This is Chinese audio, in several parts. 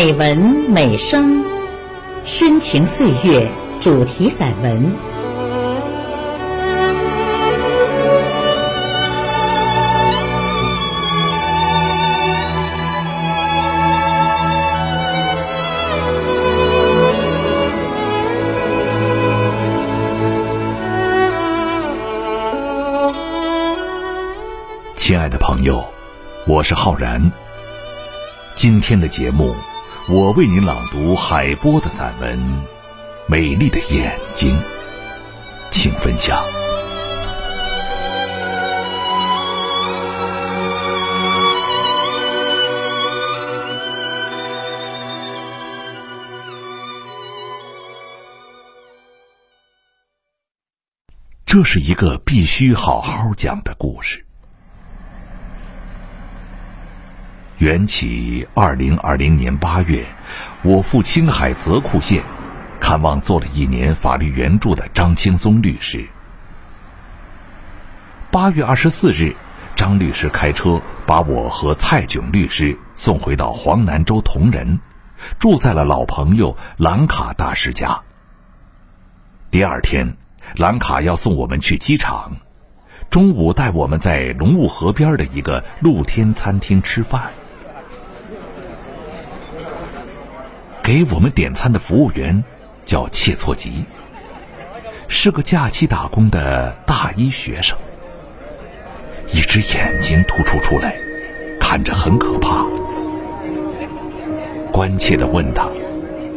美文美声，深情岁月主题散文。亲爱的朋友，我是浩然。今天的节目，我为您朗读海波的散文《美丽的眼睛》，请分享。这是一个必须好好讲的故事。缘起二零二零年八月，我赴青海泽库县看望做了一年法律援助的张青松律师。八月二十四日，张律师开车把我和蔡炯律师送回到黄南州铜仁，住在了老朋友兰卡大师家。第二天，兰卡要送我们去机场，中午带我们在龙雾河边的一个露天餐厅吃饭。给我们点餐的服务员叫切措吉，是个假期打工的大一学生，一只眼睛突出出来，看着很可怕。关切的问他，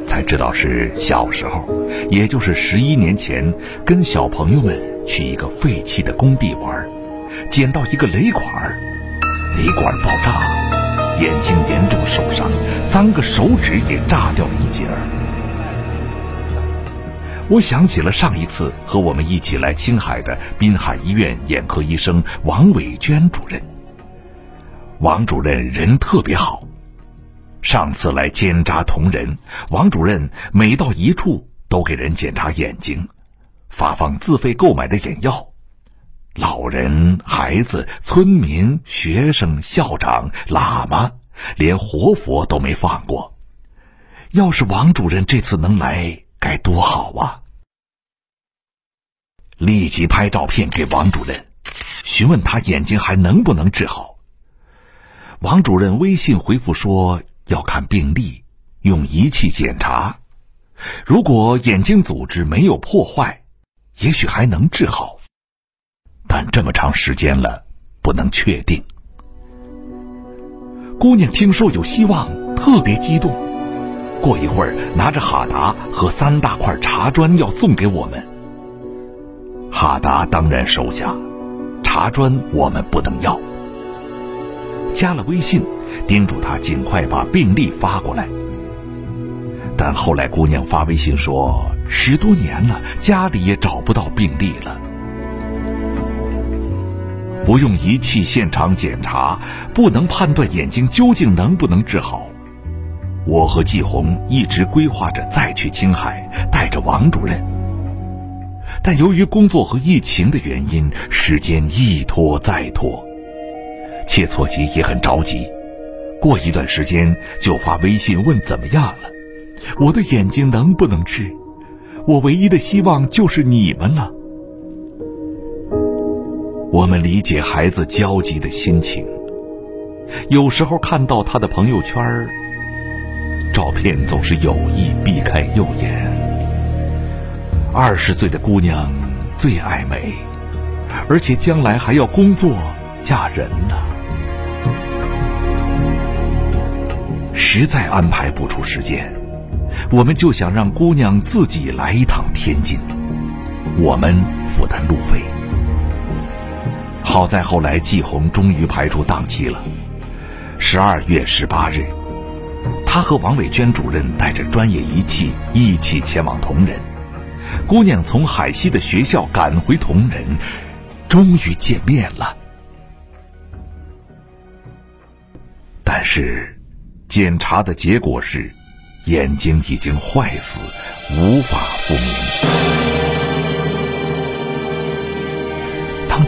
才知道是小时候，也就是十一年前，跟小朋友们去一个废弃的工地玩，捡到一个雷管，雷管爆炸。眼睛严重受伤，三个手指也炸掉了一截儿。我想起了上一次和我们一起来青海的滨海医院眼科医生王伟娟主任。王主任人特别好，上次来监扎同仁，王主任每到一处都给人检查眼睛，发放自费购买的眼药。老人、孩子、村民、学生、校长、喇嘛，连活佛都没放过。要是王主任这次能来，该多好啊！立即拍照片给王主任，询问他眼睛还能不能治好。王主任微信回复说要看病历，用仪器检查，如果眼睛组织没有破坏，也许还能治好。但这么长时间了，不能确定。姑娘听说有希望，特别激动。过一会儿，拿着哈达和三大块茶砖要送给我们。哈达当然收下，茶砖我们不能要。加了微信，叮嘱他尽快把病历发过来。但后来姑娘发微信说，十多年了，家里也找不到病历了。不用仪器现场检查，不能判断眼睛究竟能不能治好。我和季红一直规划着再去青海，带着王主任。但由于工作和疫情的原因，时间一拖再拖。切磋吉也很着急，过一段时间就发微信问怎么样了，我的眼睛能不能治？我唯一的希望就是你们了。我们理解孩子焦急的心情，有时候看到他的朋友圈照片，总是有意避开右眼。二十岁的姑娘最爱美，而且将来还要工作嫁人呢，实在安排不出时间，我们就想让姑娘自己来一趟天津，我们负担路费。好在后来季红终于排出档期了。十二月十八日，他和王伟娟主任带着专业仪器一起前往铜仁。姑娘从海西的学校赶回铜仁，终于见面了。但是，检查的结果是，眼睛已经坏死，无法复明。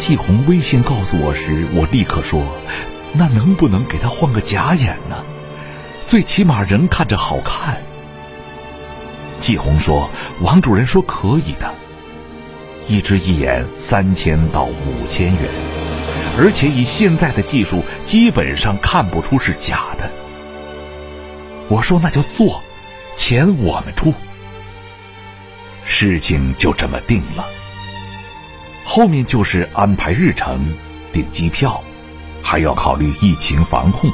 季红微信告诉我时，我立刻说：“那能不能给他换个假眼呢？最起码人看着好看。季红说：“王主任说可以的，一只一眼三千到五千元，而且以现在的技术，基本上看不出是假的。”我说：“那就做，钱我们出。”事情就这么定了。后面就是安排日程、订机票，还要考虑疫情防控。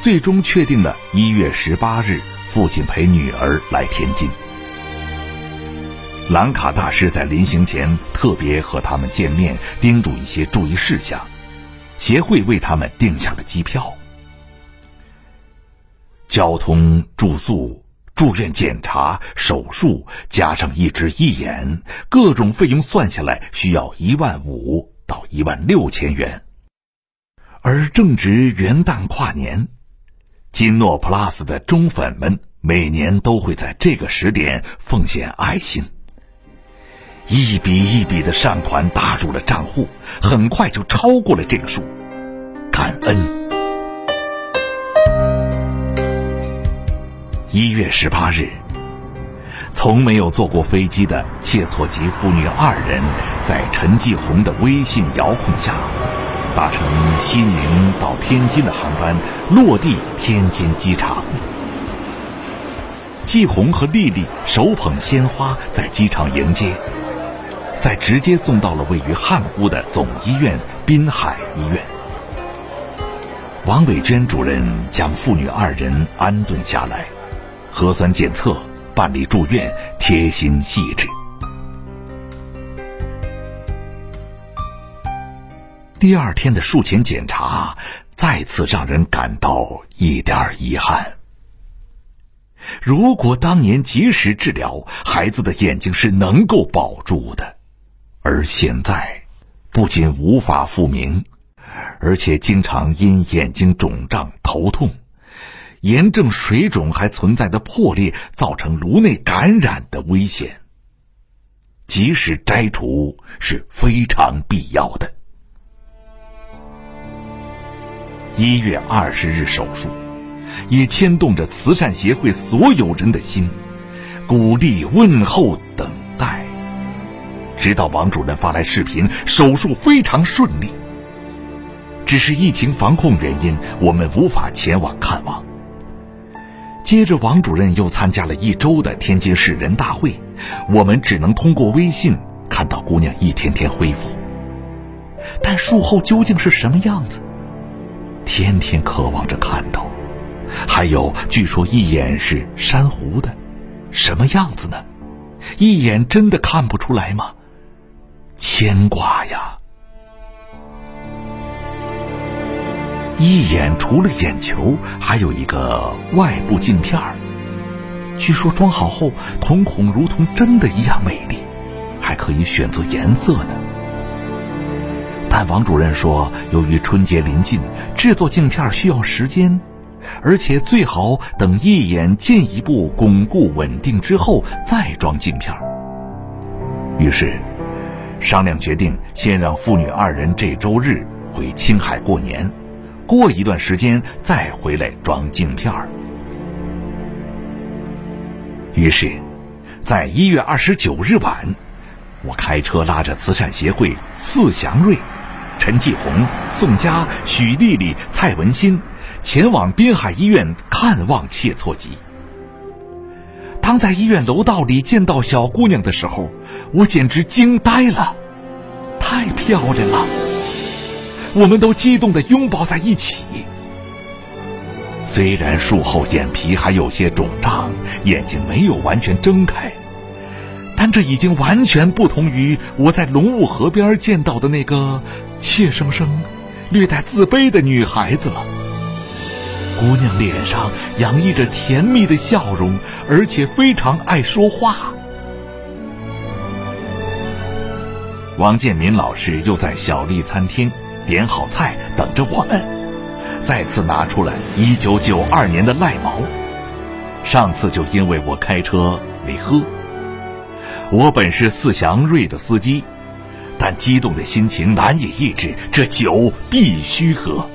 最终确定了一月十八日，父亲陪女儿来天津。兰卡大师在临行前特别和他们见面，叮嘱一些注意事项。协会为他们订下了机票、交通、住宿。住院检查、手术，加上一只义眼，各种费用算下来需要一万五到一万六千元。而正值元旦跨年，金诺 Plus 的忠粉们每年都会在这个时点奉献爱心，一笔一笔的善款打入了账户，很快就超过了这个数，感恩。一月十八日，从没有坐过飞机的切措吉父女二人，在陈继红的微信遥控下，搭乘西宁到天津的航班落地天津机场。继红和丽丽手捧鲜花在机场迎接，再直接送到了位于汉沽的总医院滨海医院。王伟娟主任将父女二人安顿下来。核酸检测、办理住院，贴心细致。第二天的术前检查，再次让人感到一点遗憾。如果当年及时治疗，孩子的眼睛是能够保住的，而现在，不仅无法复明，而且经常因眼睛肿胀、头痛。炎症水肿还存在的破裂，造成颅内感染的危险。及时摘除是非常必要的。一月二十日手术，也牵动着慈善协会所有人的心，鼓励、问候、等待，直到王主任发来视频，手术非常顺利。只是疫情防控原因，我们无法前往看望。接着，王主任又参加了一周的天津市人大会，我们只能通过微信看到姑娘一天天恢复。但术后究竟是什么样子？天天渴望着看到。还有，据说一眼是珊瑚的，什么样子呢？一眼真的看不出来吗？牵挂一眼除了眼球，还有一个外部镜片儿。据说装好后，瞳孔如同真的一样美丽，还可以选择颜色呢。但王主任说，由于春节临近，制作镜片需要时间，而且最好等一眼进一步巩固稳定之后再装镜片。于是，商量决定先让父女二人这周日回青海过年。过一段时间再回来装镜片儿。于是，在一月二十九日晚，我开车拉着慈善协会四祥瑞、陈继红、宋佳、许丽丽、蔡文新，前往滨海医院看望切措吉。当在医院楼道里见到小姑娘的时候，我简直惊呆了，太漂亮了。我们都激动的拥抱在一起。虽然术后眼皮还有些肿胀，眼睛没有完全睁开，但这已经完全不同于我在龙雾河边见到的那个怯生生、略带自卑的女孩子了。姑娘脸上洋溢着甜蜜的笑容，而且非常爱说话。王建民老师又在小丽餐厅。点好菜，等着我们。再次拿出了一九九二年的赖毛，上次就因为我开车没喝。我本是四祥瑞的司机，但激动的心情难以抑制，这酒必须喝。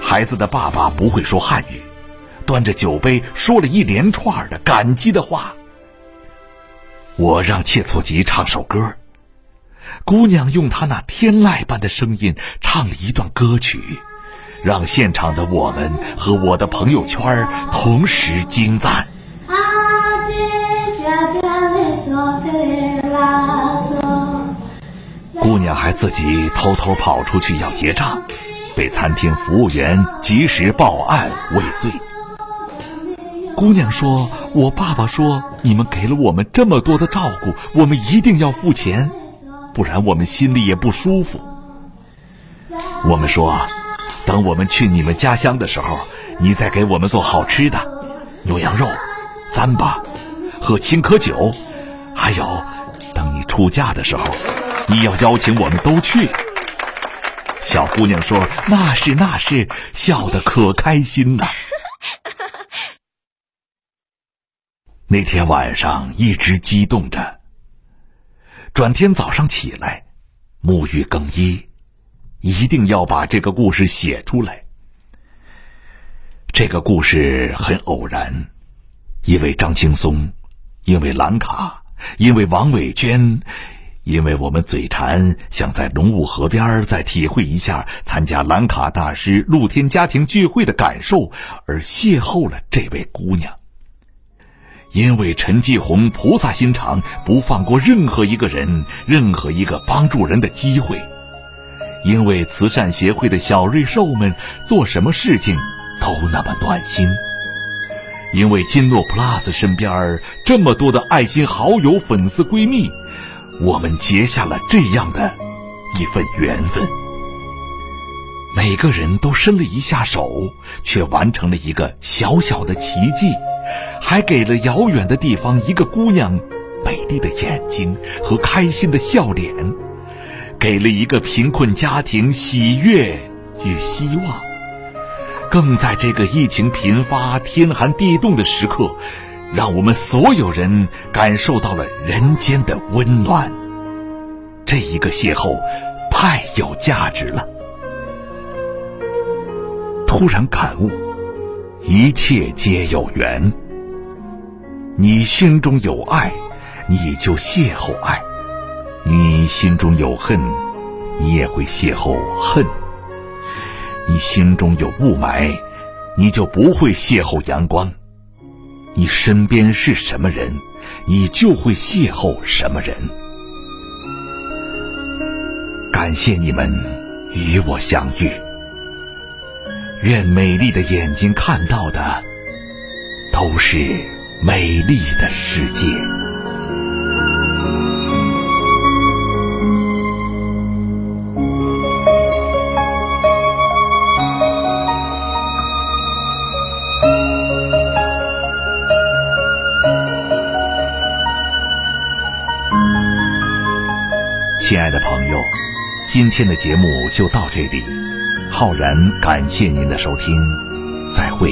孩子的爸爸不会说汉语，端着酒杯说了一连串的感激的话。我让切措吉唱首歌，姑娘用她那天籁般的声音唱了一段歌曲，让现场的我们和我的朋友圈同时惊赞。姑娘还自己偷偷跑出去要结账，被餐厅服务员及时报案未遂。姑娘说：“我爸爸说，你们给了我们这么多的照顾，我们一定要付钱，不然我们心里也不舒服。”我们说：“等我们去你们家乡的时候，你再给我们做好吃的，牛羊肉、糌粑，喝青稞酒，还有，等你出嫁的时候。”你要邀请我们都去。小姑娘说：“那是那是，笑得可开心呐。”那天晚上一直激动着，转天早上起来，沐浴更衣，一定要把这个故事写出来。这个故事很偶然，因为张青松，因为兰卡，因为王伟娟。因为我们嘴馋，想在龙雾河边再体会一下参加兰卡大师露天家庭聚会的感受，而邂逅了这位姑娘。因为陈继红菩萨心肠，不放过任何一个人、任何一个帮助人的机会。因为慈善协会的小瑞兽们做什么事情都那么暖心。因为金诺 Plus 身边这么多的爱心好友、粉丝、闺蜜。我们结下了这样的一份缘分，每个人都伸了一下手，却完成了一个小小的奇迹，还给了遥远的地方一个姑娘美丽的眼睛和开心的笑脸，给了一个贫困家庭喜悦与希望，更在这个疫情频发、天寒地冻的时刻。让我们所有人感受到了人间的温暖。这一个邂逅太有价值了。突然感悟，一切皆有缘。你心中有爱，你就邂逅爱；你心中有恨，你也会邂逅恨；你心中有雾霾，你就不会邂逅阳光。你身边是什么人，你就会邂逅什么人。感谢你们与我相遇，愿美丽的眼睛看到的都是美丽的世界。亲爱的朋友，今天的节目就到这里。浩然感谢您的收听，再会。